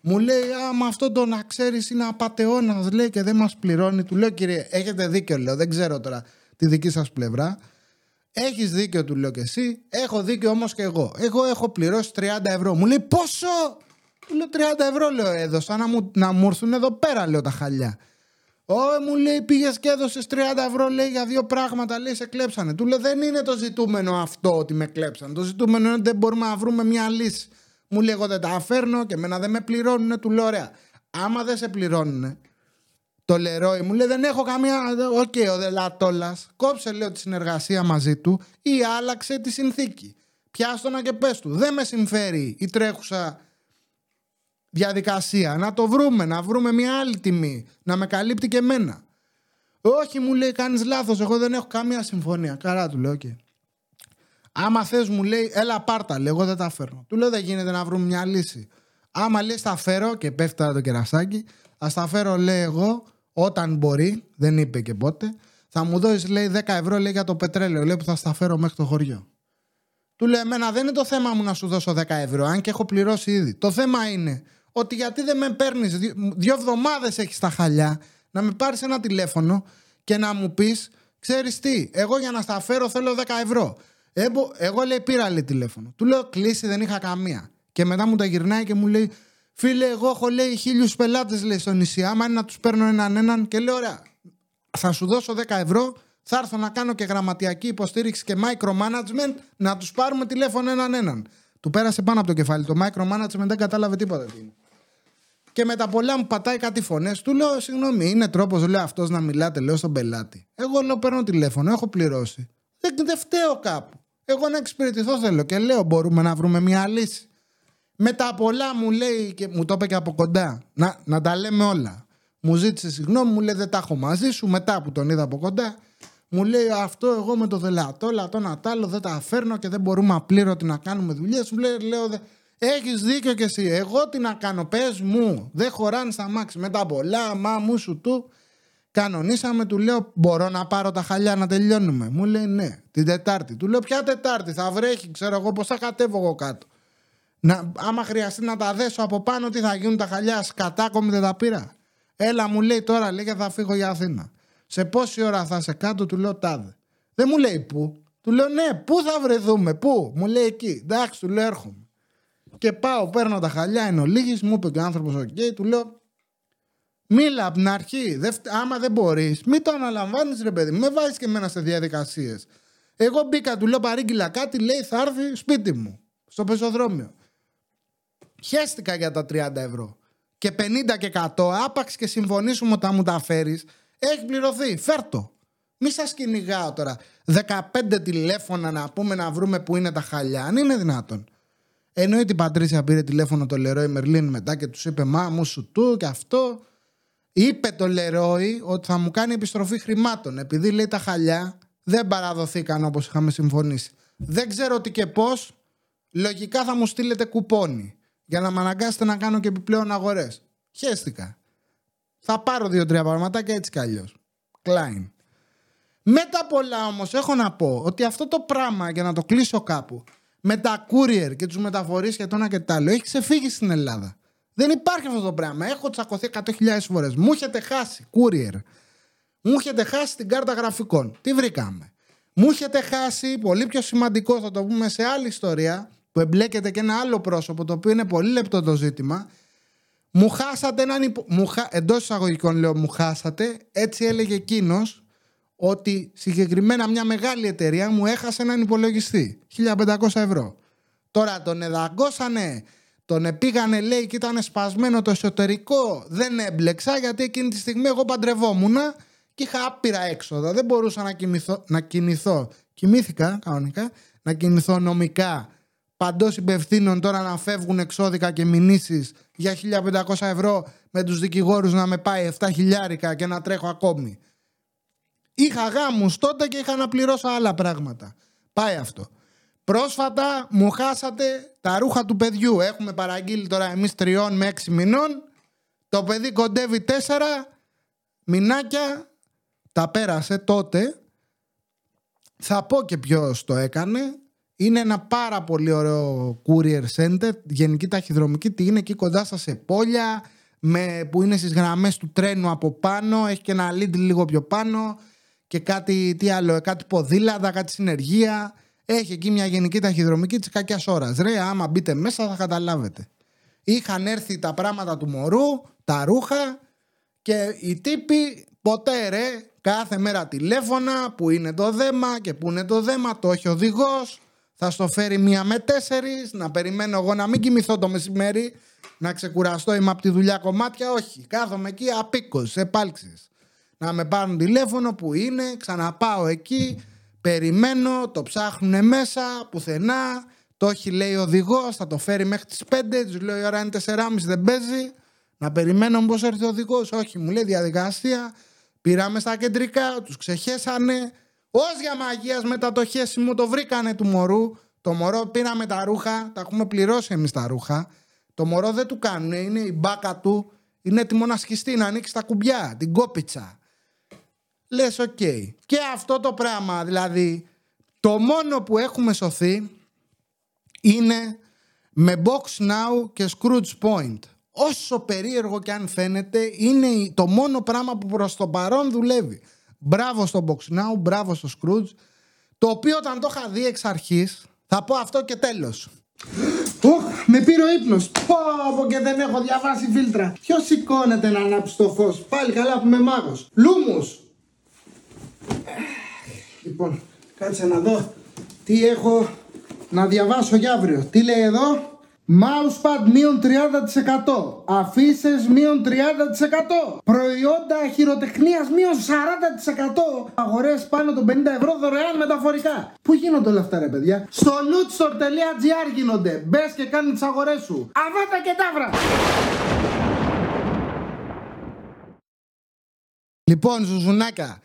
Μου λέει, άμα αυτό το να ξέρεις είναι απαταιώνας, λέει και δεν μας πληρώνει. Του λέω, κύριε, έχετε δίκιο, λέω, δεν ξέρω τώρα τη δική σας πλευρά. Έχεις δίκιο, του λέω και εσύ. Έχω δίκιο όμως και εγώ. Εγώ έχω πληρώσει 30 ευρώ. Μου λέει πόσο! Του λέω 30 ευρώ, λέω έδωσα να μου, να μου έρθουν εδώ πέρα, λέω τα χαλιά. Ω, μου λέει πήγες και έδωσες 30 ευρώ, λέει για δύο πράγματα, λέει σε κλέψανε. Του λέω δεν είναι το ζητούμενο αυτό ότι με κλέψανε. Το ζητούμενο είναι ότι δεν μπορούμε να βρούμε μια λύση. Μου λέει εγώ δεν τα φέρνω και εμένα δεν με πληρώνουν. Του λέω ωραία. Άμα δεν σε πληρώνουν, το Leroy μου λέει δεν έχω καμία. OK, okay, ο Δελατόλας κόψε λέω τη συνεργασία μαζί του ή άλλαξε τη συνθήκη. Πιάστονα και πες του. Δεν με συμφέρει η τρέχουσα διαδικασία. Να το βρούμε, να βρούμε μια άλλη τιμή. Να με καλύπτει και εμένα. Όχι, μου λέει, κάνεις λάθος. Εγώ δεν έχω καμία συμφωνία. Καρά του λέω, okay. Άμα θες, μου λέει, έλα πάρτα. Λέω, εγώ δεν τα φέρνω. Του λέω, δεν γίνεται να βρούμε μια λύση. Άμα λέει, τα φέρω και πέφτει το κερασάκι, ας τα φέρω, λέει εγώ, όταν μπορεί, δεν είπε και πότε, θα μου δώσεις λέει 10 ευρώ λέει, για το πετρέλαιο λέει, που θα στα φέρω μέχρι το χωριό. Του λέει: Εμένα δεν είναι το θέμα μου να σου δώσω 10 ευρώ, αν και έχω πληρώσει ήδη. Το θέμα είναι ότι γιατί δεν με παίρνεις, δύο εβδομάδες έχεις τα χαλιά, να με πάρεις ένα τηλέφωνο και να μου πεις: Ξέρεις τι, εγώ για να στα φέρω θέλω 10 ευρώ. Εγώ, εγώ λέει: Πήρα λέει τηλέφωνο. Του λέω: Κλείσει, δεν είχα καμία. Και μετά μου τα γυρνάει και μου λέει: Φίλε, εγώ έχω λέει χίλιους πελάτες λέει στο νησί. Άμα είναι να τους παίρνω έναν έναν και λέω: Ωραία, θα σου δώσω 10 ευρώ. Θα έρθω να κάνω και γραμματιακή υποστήριξη και micromanagement να τους πάρουμε τηλέφωνο έναν έναν. Του πέρασε πάνω από το κεφάλι. Το micromanagement δεν κατάλαβε τίποτα τι είναι. Και με τα πολλά μου πατάει κάτι φωνές. Του λέω: Συγγνώμη, είναι τρόπος, λέω αυτός να μιλάτε, λέω στον πελάτη. Εγώ λέω: Παίρνω τηλέφωνο, έχω πληρώσει. Δεν, δεν φταίω κάπου. Εγώ να εξυπηρετηθώ θέλω και λέω: Μπορούμε να βρούμε μια λύση. Με τα πολλά μου λέει και μου το είπε και από κοντά. Να, να τα λέμε όλα. Μου ζήτησε συγγνώμη, μου λέει δεν τα έχω μαζί σου. Μετά που τον είδα από κοντά, μου λέει αυτό εγώ με το δελατό, λατό να τ' δεν τα φέρνω και δεν μπορούμε απλήρωτη να κάνουμε δουλειές. Μου λέει, λέω, έχεις δίκιο κι εσύ. Εγώ τι να κάνω, πες μου. Δεν χωράνε στα μάξι. Με τα πολλά, μα μου σου του. Κανονίσαμε, του λέω: Μπορώ να πάρω τα χαλιά να τελειώνουμε. Μου λέει ναι, την Τετάρτη. Του λέω: Ποια Τετάρτη, θα βρέχει, ξέρω εγώ πώ θα κατέβω εγώ κάτω. Να, άμα χρειαστεί να τα δέσω από πάνω, τι θα γίνουν τα χαλιά, σκατάκομη δεν τα πήρα. Έλα μου λέει τώρα, λέει και θα φύγω για Αθήνα. Σε πόση ώρα θα είσαι κάτω, του λέω τάδε. Δεν μου λέει πού. Του λέω ναι, πού θα βρεθούμε, πού. Μου λέει εκεί. Εντάξει, του λέω έρχομαι. Και πάω, παίρνω τα χαλιά, είναι ο Λίγης, μου είπε και ο άνθρωπος, OK, okay, του λέω Μίλα από την αρχή. άμα δεν μπορείς, μην το αναλαμβάνεις, ρε παιδί. Με βάζεις και εμένα σε διαδικασίες. Εγώ μπήκα, του λέω παρήγγειλα κάτι, λέει θα έρθει σπίτι μου, στο πεζοδρόμιο. Χαίστηκα για τα 30 ευρώ. Και 50 και 100, άπαξ και συμφωνήσουμε όταν μου τα φέρεις, έχει πληρωθεί. Φέρτο. Μη σας κυνηγάω τώρα. 15 τηλέφωνα να πούμε να βρούμε που είναι τα χαλιά. Αν είναι δυνατόν. Εννοείται η Πατρίσια πήρε τηλέφωνο το Λερόι Μερλίν μετά και τους είπε Μα μου σου του και αυτό. Είπε το Λερόι ότι θα μου κάνει επιστροφή χρημάτων. Επειδή λέει τα χαλιά δεν παραδοθήκαν όπως είχαμε συμφωνήσει. Δεν ξέρω τι και πώς. Λογικά θα μου στείλετε κουπόνι για να με αναγκάσετε να κάνω και επιπλέον αγορές. Χαίστηκα. Θα πάρω δύο-τρία πραγματάκια έτσι κι αλλιώς. Κλάιν. Μετά πολλά όμως έχω να πω ότι αυτό το πράγμα για να το κλείσω κάπου με τα courier και τους μεταφορείς και το ένα και το άλλο έχει ξεφύγει στην Ελλάδα. Δεν υπάρχει αυτό το πράγμα. Έχω τσακωθεί 100.000 φορές. Μου έχετε χάσει courier. Μου έχετε χάσει την κάρτα γραφικών. Τι βρήκαμε. Μου έχετε χάσει, πολύ πιο σημαντικό θα το πούμε σε άλλη ιστορία, που εμπλέκεται και ένα άλλο πρόσωπο, το οποίο είναι πολύ λεπτό το ζήτημα. Μου χάσατε έναν υπο... μου χα... εντός εισαγωγικών λέω μου χάσατε, έτσι έλεγε εκείνος ότι συγκεκριμένα μια μεγάλη εταιρεία μου έχασε έναν υπολογιστή. 1500 ευρώ. Τώρα τον εδαγκώσανε, τον επήγανε λέει και ήταν σπασμένο το εσωτερικό. Δεν έμπλεξα γιατί εκείνη τη στιγμή εγώ παντρευόμουν και είχα άπειρα έξοδα. Δεν μπορούσα να, κοιμηθώ, να κινηθώ. Κοιμήθηκα κανονικά. Να κινηθώ νομικά παντός υπευθύνων τώρα να φεύγουν εξώδικα και μηνύσεις για 1500 ευρώ με τους δικηγόρους να με πάει 7 χιλιάρικα και να τρέχω ακόμη. Είχα γάμους τότε και είχα να πληρώσω άλλα πράγματα. Πάει αυτό. Πρόσφατα μου χάσατε τα ρούχα του παιδιού. Έχουμε παραγγείλει τώρα εμείς τριών με έξι μηνών. Το παιδί κοντεύει τέσσερα μηνάκια. Τα πέρασε τότε. Θα πω και ποιος το έκανε. Είναι ένα πάρα πολύ ωραίο courier center, γενική ταχυδρομική. Τι είναι εκεί κοντά στα σε πόλια, με, που είναι στις γραμμές του τρένου από πάνω. Έχει και ένα lead λίγο πιο πάνω και κάτι, τι άλλο, κάτι ποδήλατα, κάτι συνεργεία. Έχει εκεί μια γενική ταχυδρομική τη κακιά ώρα. Ρε, άμα μπείτε μέσα θα καταλάβετε. Είχαν έρθει τα πράγματα του μωρού, τα ρούχα και οι τύποι ποτέ ρε, κάθε μέρα τηλέφωνα που είναι το δέμα και που είναι το δέμα, το έχει οδηγός. Θα στο φέρει μία με τέσσερις, να περιμένω εγώ να μην κοιμηθώ το μεσημέρι, να ξεκουραστώ, είμαι από τη δουλειά κομμάτια. Όχι, κάθομαι εκεί απίκο, επάλξει να με πάρουν τηλέφωνο που είναι, ξαναπάω εκεί, περιμένω, το ψάχνουν μέσα, πουθενά, το έχει λέει ο οδηγός, θα το φέρει μέχρι τις 5, τους λέω η ώρα είναι 4.30 δεν παίζει, να περιμένω πώ έρθει ο οδηγός. Όχι, μου λέει διαδικασία, πήραμε στα κεντρικά, τους ξεχέσανε. Ω για μαγείας μετά το χέσιμο το βρήκανε του μωρού. Το μωρό πήραμε τα ρούχα, τα έχουμε πληρώσει εμείς τα ρούχα. Το μωρό δεν του κάνουν, είναι η μπάκα του, είναι έτοιμο να σκιστεί, να ανοίξει τα κουμπιά, την κόπιτσα λες οκ. Και αυτό το πράγμα δηλαδή το μόνο που έχουμε σωθεί είναι με Box Now και Skroutz Point. Όσο περίεργο και αν φαίνεται είναι το μόνο πράγμα που προς το παρόν δουλεύει. Μπράβο στο Box Now, μπράβο στο Skroutz το οποίο όταν το είχα δει εξ αρχής θα πω αυτό και τέλος. Οχ, με πήρε ο ύπνος. Πω, και δεν έχω διαβάσει φίλτρα. Ποιος σηκώνεται να ανάψει το φως; Πάλι καλά που είμαι μάγος. Λούμους. Λοιπόν, κάτσε να δω τι έχω να διαβάσω για αύριο. Τι λέει εδώ; Mousepad μείον 30%. Αφήσεις μείον 30%. Προϊόντα χειροτεχνίας μείον 40%. Αγορές πάνω των 50 ευρώ δωρεάν μεταφορικά. Πού γίνονται όλα αυτά, ρε παιδιά; Στο lootstore.gr γίνονται. Μπες και κάνεις τις αγορές σου. Αβάτα και τάβρα. Λοιπόν, Ζουζουνάκα,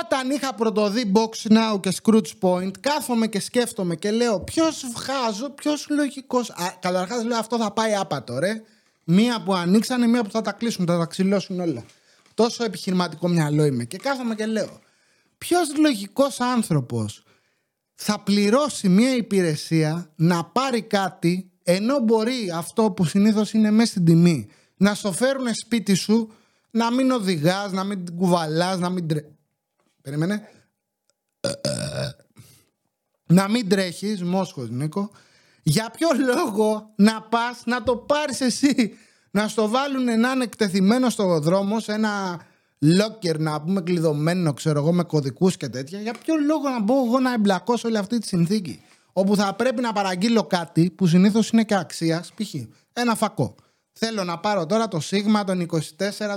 όταν είχα πρωτοδεί Box Now και Scrooge Point, κάθομαι και σκέφτομαι και λέω ποιος βγάζω, ποιος λογικός. Καταρχάς λέω αυτό θα πάει άπατο, ρε. Μία που ανοίξανε, μία που θα τα κλείσουν, θα τα ξυλώσουν όλα. Τόσο επιχειρηματικό μυαλό είμαι. Και κάθομαι και λέω, ποιος λογικός άνθρωπος θα πληρώσει μία υπηρεσία να πάρει κάτι ενώ μπορεί αυτό που συνήθως είναι μέσα στην τιμή να στο φέρουν σπίτι σου, να μην οδηγάς, να μην κουβαλάς, να μην τρε... Περίμενε. να μην τρέχεις, μόσχος Νίκο, για ποιο λόγο να πας να το πάρεις εσύ, να στο βάλουν να είναι εκτεθειμένο στο δρόμο σε ένα locker να πούμε κλειδωμένο ξέρω εγώ με κωδικούς και τέτοια για ποιο λόγο να μπω εγώ να εμπλακώ σε όλη αυτή τη συνθήκη όπου θα πρέπει να παραγγείλω κάτι που συνήθως είναι και αξίας π.χ. ένα φακό θέλω να πάρω τώρα το σίγμα τον 24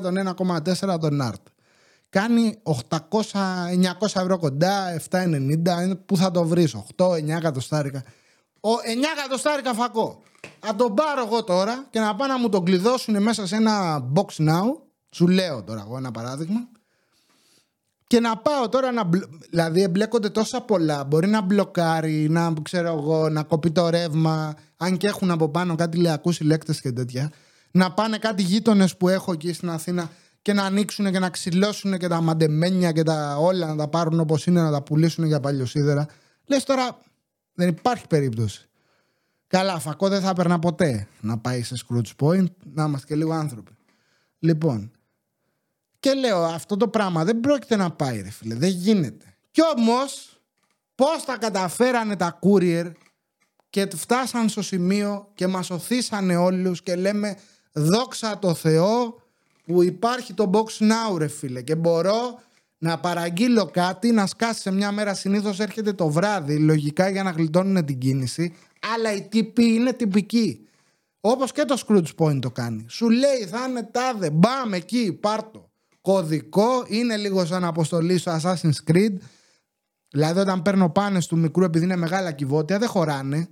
τον 1,4 τον art κάνει 800-900 ευρώ κοντά 7,90 που θα το βρεις 8-9 εκατοστάρικα 9 εκατοστάρικα φακό θα τον πάρω εγώ τώρα και να πάω να μου τον κλειδώσουν μέσα σε ένα box now σου λέω τώρα εγώ ένα παράδειγμα. Και να πάω τώρα να. Δηλαδή εμπλέκονται τόσα πολλά. Μπορεί να μπλοκάρει, να ξέρω εγώ, να κοπεί το ρεύμα. Αν και έχουν από πάνω κάτι λεακού συλλέκτες και τέτοια. Να πάνε κάτι γείτονες που έχω εκεί στην Αθήνα και να ανοίξουν και να ξυλώσουν και τα μαντεμένια και τα όλα να τα πάρουν όπως είναι, να τα πουλήσουν για παλιοσίδερα. Λες τώρα, δεν υπάρχει περίπτωση. Καλά, φακό δεν θα έπαιρνα ποτέ να πάει σε Scrooge Point, να είμαστε και λίγο άνθρωποι. Λοιπόν, και λέω αυτό το πράγμα δεν πρόκειται να πάει ρε φίλε, δεν γίνεται. Κι όμως πώς τα καταφέρανε τα courier και φτάσαν στο σημείο και μας οθήσανε όλους και λέμε δόξα το Θεό που υπάρχει το box now ρε φίλε και μπορώ να παραγγείλω κάτι να σκάσει σε μια μέρα συνήθως έρχεται το βράδυ λογικά για να γλιτώνουν την κίνηση αλλά η τύπη είναι τυπική όπως και το Scrooge Point το κάνει σου λέει θα είναι τάδε μπαμ εκεί πάρτο κωδικό, είναι λίγο σαν αποστολή στο Assassin's Creed. Δηλαδή, όταν παίρνω πάνες του μικρού, επειδή είναι μεγάλα κυβότια, δεν χωράνε.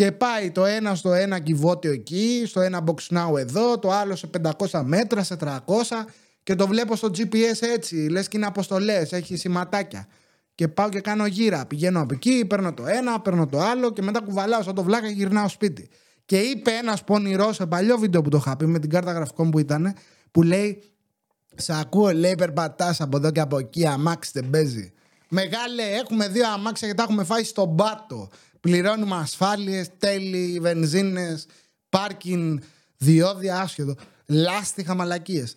Και πάει το ένα στο ένα κυβότιο εκεί, στο ένα box now εδώ, το άλλο σε 500 μέτρα, σε 300 και το βλέπω στο GPS έτσι, λες και είναι αποστολές, έχει σηματάκια. Και πάω και κάνω γύρα, πηγαίνω από εκεί, παίρνω το ένα, παίρνω το άλλο και μετά κουβαλάω σαν το βλάκα και γυρνάω σπίτι. Και είπε ένας πονηρός σε παλιό βίντεο που το είχα πει με την κάρτα γραφικών που ήταν, που λέει σε ακούω, λέει, περπατάς από εδώ και από εκεί. Αμάξι δεν παίζει. Μεγάλε, έχουμε δύο αμάξια και τα έχουμε φάει στον πάτο. Πληρώνουμε ασφάλειες, τέλη, βενζίνες, πάρκινγκ, διόδια, άσχεδο. Λάστιχα μαλακίες.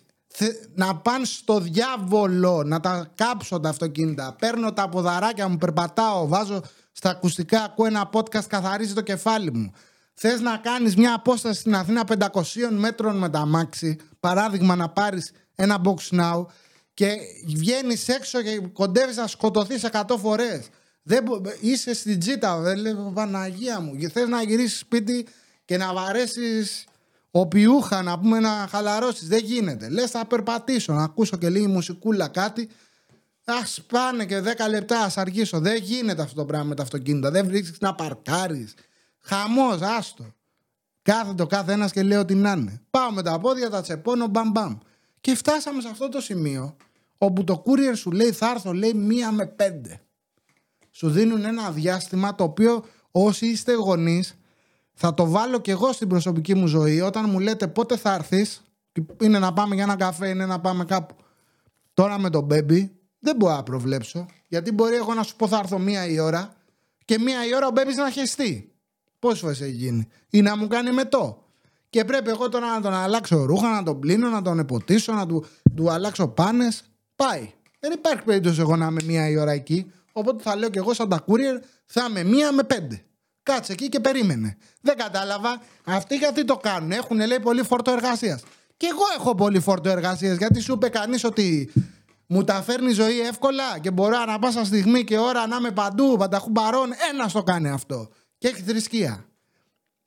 Να πάνε στο διάβολο, να τα κάψω τα αυτοκίνητα. Παίρνω τα ποδαράκια μου, περπατάω, βάζω στα ακουστικά, ακούω ένα podcast, καθαρίζει το κεφάλι μου. Θες να κάνεις μια απόσταση στην Αθήνα 500 μέτρων με τα αμάξι, παράδειγμα να πάρεις ένα box now και βγαίνεις έξω και κοντεύεις να σκοτωθείς 100 φορές. Είσαι στην τζίτα, δεν λέω Παναγία μου. Και θες να γυρίσεις σπίτι και να βαρέσεις οπιούχα, να πούμε να χαλαρώσεις. Δεν γίνεται. Λες, θα περπατήσω, να ακούσω και λίγη μουσικούλα κάτι. Α πάνε και 10 λεπτά, ας αργήσω. Δεν γίνεται αυτό το πράγμα με τα αυτοκίνητα. Δεν βρίσκεις να παρκάρει. Χαμός, άστο. Κάθεται ο κάθε ένας και λέει ότι να είναι. Πάω με τα πόδια, τα τσεπώνω, μπαμ μπαμ. Και φτάσαμε σε αυτό το σημείο όπου το courier σου λέει θα έρθω λέει μία με πέντε. Σου δίνουν ένα διάστημα το οποίο όσοι είστε γονείς, θα το βάλω και εγώ στην προσωπική μου ζωή όταν μου λέτε πότε θα έρθεις, είναι να πάμε για ένα καφέ, είναι να πάμε κάπου. Τώρα με τον baby δεν μπορώ να προβλέψω γιατί μπορεί εγώ να σου πω θα έρθω μία η ώρα και μία η ώρα ο baby να χεστεί. Πόσες φορές έχει γίνει, ή να μου κάνει μετό και πρέπει εγώ τώρα να τον αλλάξω ρούχα, να τον πλύνω, να τον εποτίσω, να του, του αλλάξω πάνες. Πάει. Δεν υπάρχει περίπτωση εγώ να είμαι μία η ώρα εκεί. Οπότε θα λέω και εγώ σαν τα courier θα είμαι μία με πέντε. Κάτσε εκεί και περίμενε. Δεν κατάλαβα. Αυτοί γιατί το κάνουν; Έχουν λέει πολύ φόρτο εργασίας. Και εγώ έχω πολύ φόρτο εργασίας. Γιατί σου είπε κανείς ότι μου τα φέρνει η ζωή εύκολα και μπορώ ανα πάσα στιγμή και ώρα να είμαι παντού, πανταχού παρών. Ένας το κάνει αυτό. Και έχει θρησκεία.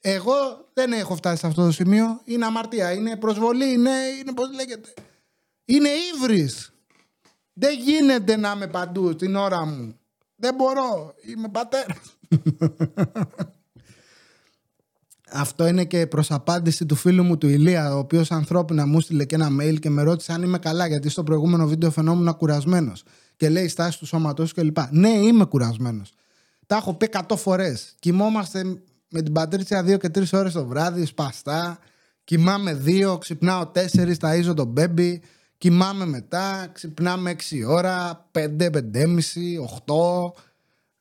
Εγώ δεν έχω φτάσει σε αυτό το σημείο. Είναι αμαρτία. Είναι προσβολή. Είναι, είναι πώς λέγεται. Είναι ύβρις. Δεν γίνεται να είμαι παντού την ώρα μου. Δεν μπορώ. Είμαι πατέρας. Αυτό είναι και προς απάντηση του φίλου μου του Ηλία, ο οποίος ανθρώπινα μου στείλε και ένα mail και με ρώτησε αν είμαι καλά, γιατί στο προηγούμενο βίντεο φαινόμουν κουρασμένος. Και λέει στάση του σώματό κλπ. Ναι, είμαι κουρασμένος. Τα έχω πει 100 φορές. Κοιμόμαστε με την πατρίτσα δύο και τρεις ώρες το βράδυ, σπαστά. Κοιμάμαι δύο, ξυπνάω τέσσερις, ταΐζω τον μπέμπι. Κοιμάμαι μετά, ξυπνάμε έξι ώρα, πέντε, πεντέμιση, οχτώ.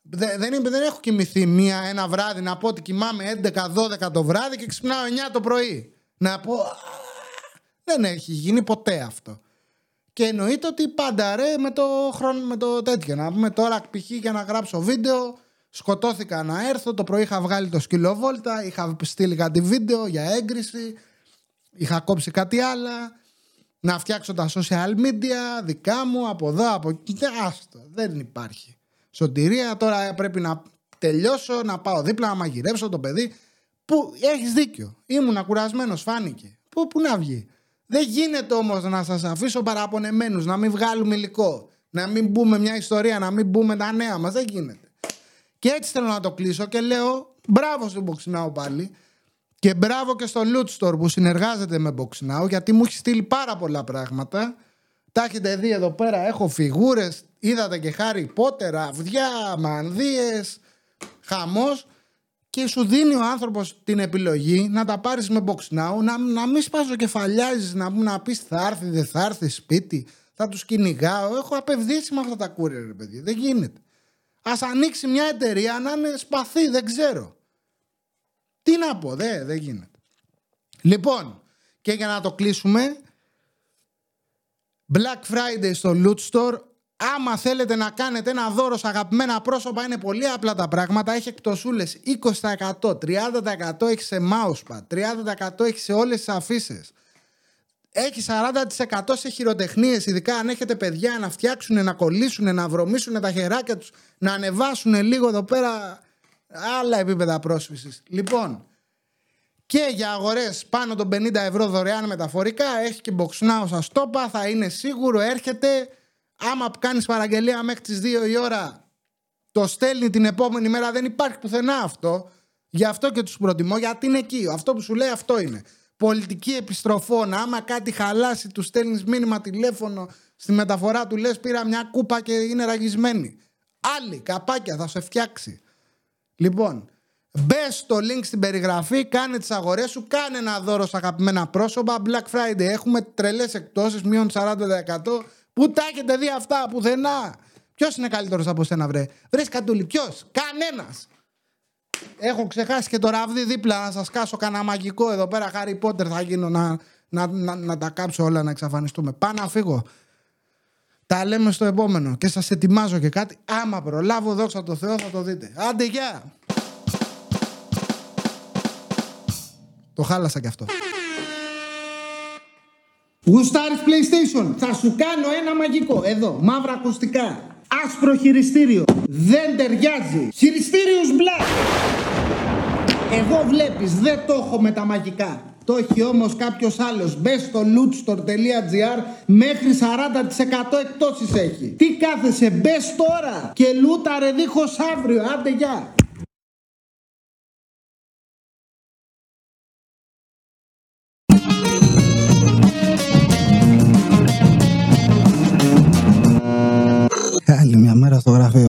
Δε- δεν, είμαι- δεν έχω κοιμηθεί μία, ένα βράδυ να πω ότι κοιμάμαι 11-12 το βράδυ και ξυπνάω 9 το πρωί. Να πω. «Α, Δεν έχει γίνει ποτέ αυτό. Και εννοείται ότι πάντα ρε με το χρόνο, με το τέτοιο. Να πούμε τώρα π.χ. για να γράψω βίντεο, σκοτώθηκα να έρθω. Το πρωί είχα βγάλει το σκυλοβόλτα, είχα στείλει κάτι βίντεο για έγκριση, είχα κόψει κάτι άλλα. Να φτιάξω τα social media δικά μου από εδώ, από εκεί. Και Άστο, δεν υπάρχει. Σωτηρία, τώρα πρέπει να τελειώσω, να πάω δίπλα, να μαγειρέψω το παιδί. Που έχεις δίκιο. Ήμουν κουρασμένος, φάνηκε. Πού, πού να βγει. Δεν γίνεται όμως να σας αφήσω παραπονεμένους, να μην βγάλουμε υλικό, να μην μπούμε μια ιστορία, να μην μπούμε τα νέα μας. Δεν γίνεται. Και έτσι θέλω να το κλείσω και λέω μπράβο στον Boxinao πάλι και μπράβο και στο Loot Store που συνεργάζεται με Boxinao γιατί μου έχει στείλει πάρα πολλά πράγματα. Τα έχετε δει εδώ πέρα, έχω φιγούρες, είδατε και Χάρι Πότερ, αυγιά, μανδύες, χαμός και σου δίνει ο άνθρωπος την επιλογή να τα πάρεις με Boxinao, να, να μην σπαζοκεφαλιάζεις, να, να πεις θα έρθει, δεν θα έρθει σπίτι, θα τους κυνηγάω. Έχω απευδίσει με αυτά τα courier, ρε παιδί, δεν γίνεται. Ας ανοίξει μια εταιρεία να είναι σπαθή, δεν ξέρω. Τι να πω, δεν, δεν γίνεται. Λοιπόν, και για να το κλείσουμε, Black Friday στο Loot Store. Άμα θέλετε να κάνετε ένα δώρο σε αγαπημένα πρόσωπα, είναι πολύ απλά τα πράγματα. Έχει εκπτωσούλες 20%, 30% έχει σε mousepad, 30% έχει σε όλες τις αφήσεις. Έχει 40% σε χειροτεχνίες, ειδικά αν έχετε παιδιά να φτιάξουν, να κολλήσουν, να βρωμίσουν τα χεράκια τους, να ανεβάσουν λίγο εδώ πέρα άλλα επίπεδα πρόσφυσης. Λοιπόν, και για αγορές πάνω των 50 ευρώ δωρεάν μεταφορικά έχει και Boxnow σας το είπα, θα είναι σίγουρο, έρχεται. Άμα κάνεις παραγγελία μέχρι τις 2 η ώρα το στέλνει την επόμενη μέρα. Δεν υπάρχει πουθενά αυτό. Γι' αυτό και τους προτιμώ γιατί είναι εκεί. Αυτό που σου λέει αυτό είναι πολιτική επιστροφών άμα κάτι χαλάσει τους στέλνεις μήνυμα τηλέφωνο στη μεταφορά του λες πήρα μια κούπα και είναι ραγισμένη άλλη καπάκια θα σε φτιάξει λοιπόν Μπε στο link στην περιγραφή, κάνε τις αγορές σου, κάνε ένα δώρο σε αγαπημένα πρόσωπα. Black Friday έχουμε τρελές εκτόσεις, μείον 40%. Πού τα έχετε δει αυτά, πουθενά. Ποιος είναι καλύτερος από σένα, βρε; Βρες κατούλη, ποιος; Κανένας. Έχω ξεχάσει και το ραβδί δίπλα να σας κάσω κανένα μαγικό εδώ πέρα. Harry Potter θα γίνω να, να, να, να τα κάψω όλα να εξαφανιστούμε. Πάω να φύγω. Τα λέμε στο επόμενο και σας ετοιμάζω και κάτι. Άμα προλάβω, δόξα τω Θεώ, θα το δείτε. Άντε, γεια! Το χάλασα κι αυτό. Γουστάρεις PlayStation. Θα σου κάνω ένα μαγικό. Εδώ, μαύρα ακουστικά. Άσπρο χειριστήριο. Δεν ταιριάζει. Χειριστήριος μπλα. Εγώ βλέπεις, δεν το έχω με τα μαγικά. Το έχει όμως κάποιος άλλος. Μπες στο lootstore.gr μέχρι 40% εκτόσεις έχει. Τι κάθεσαι, μπες τώρα και λούταρε δίχως αύριο. Άντε γεια. cámaras no grabé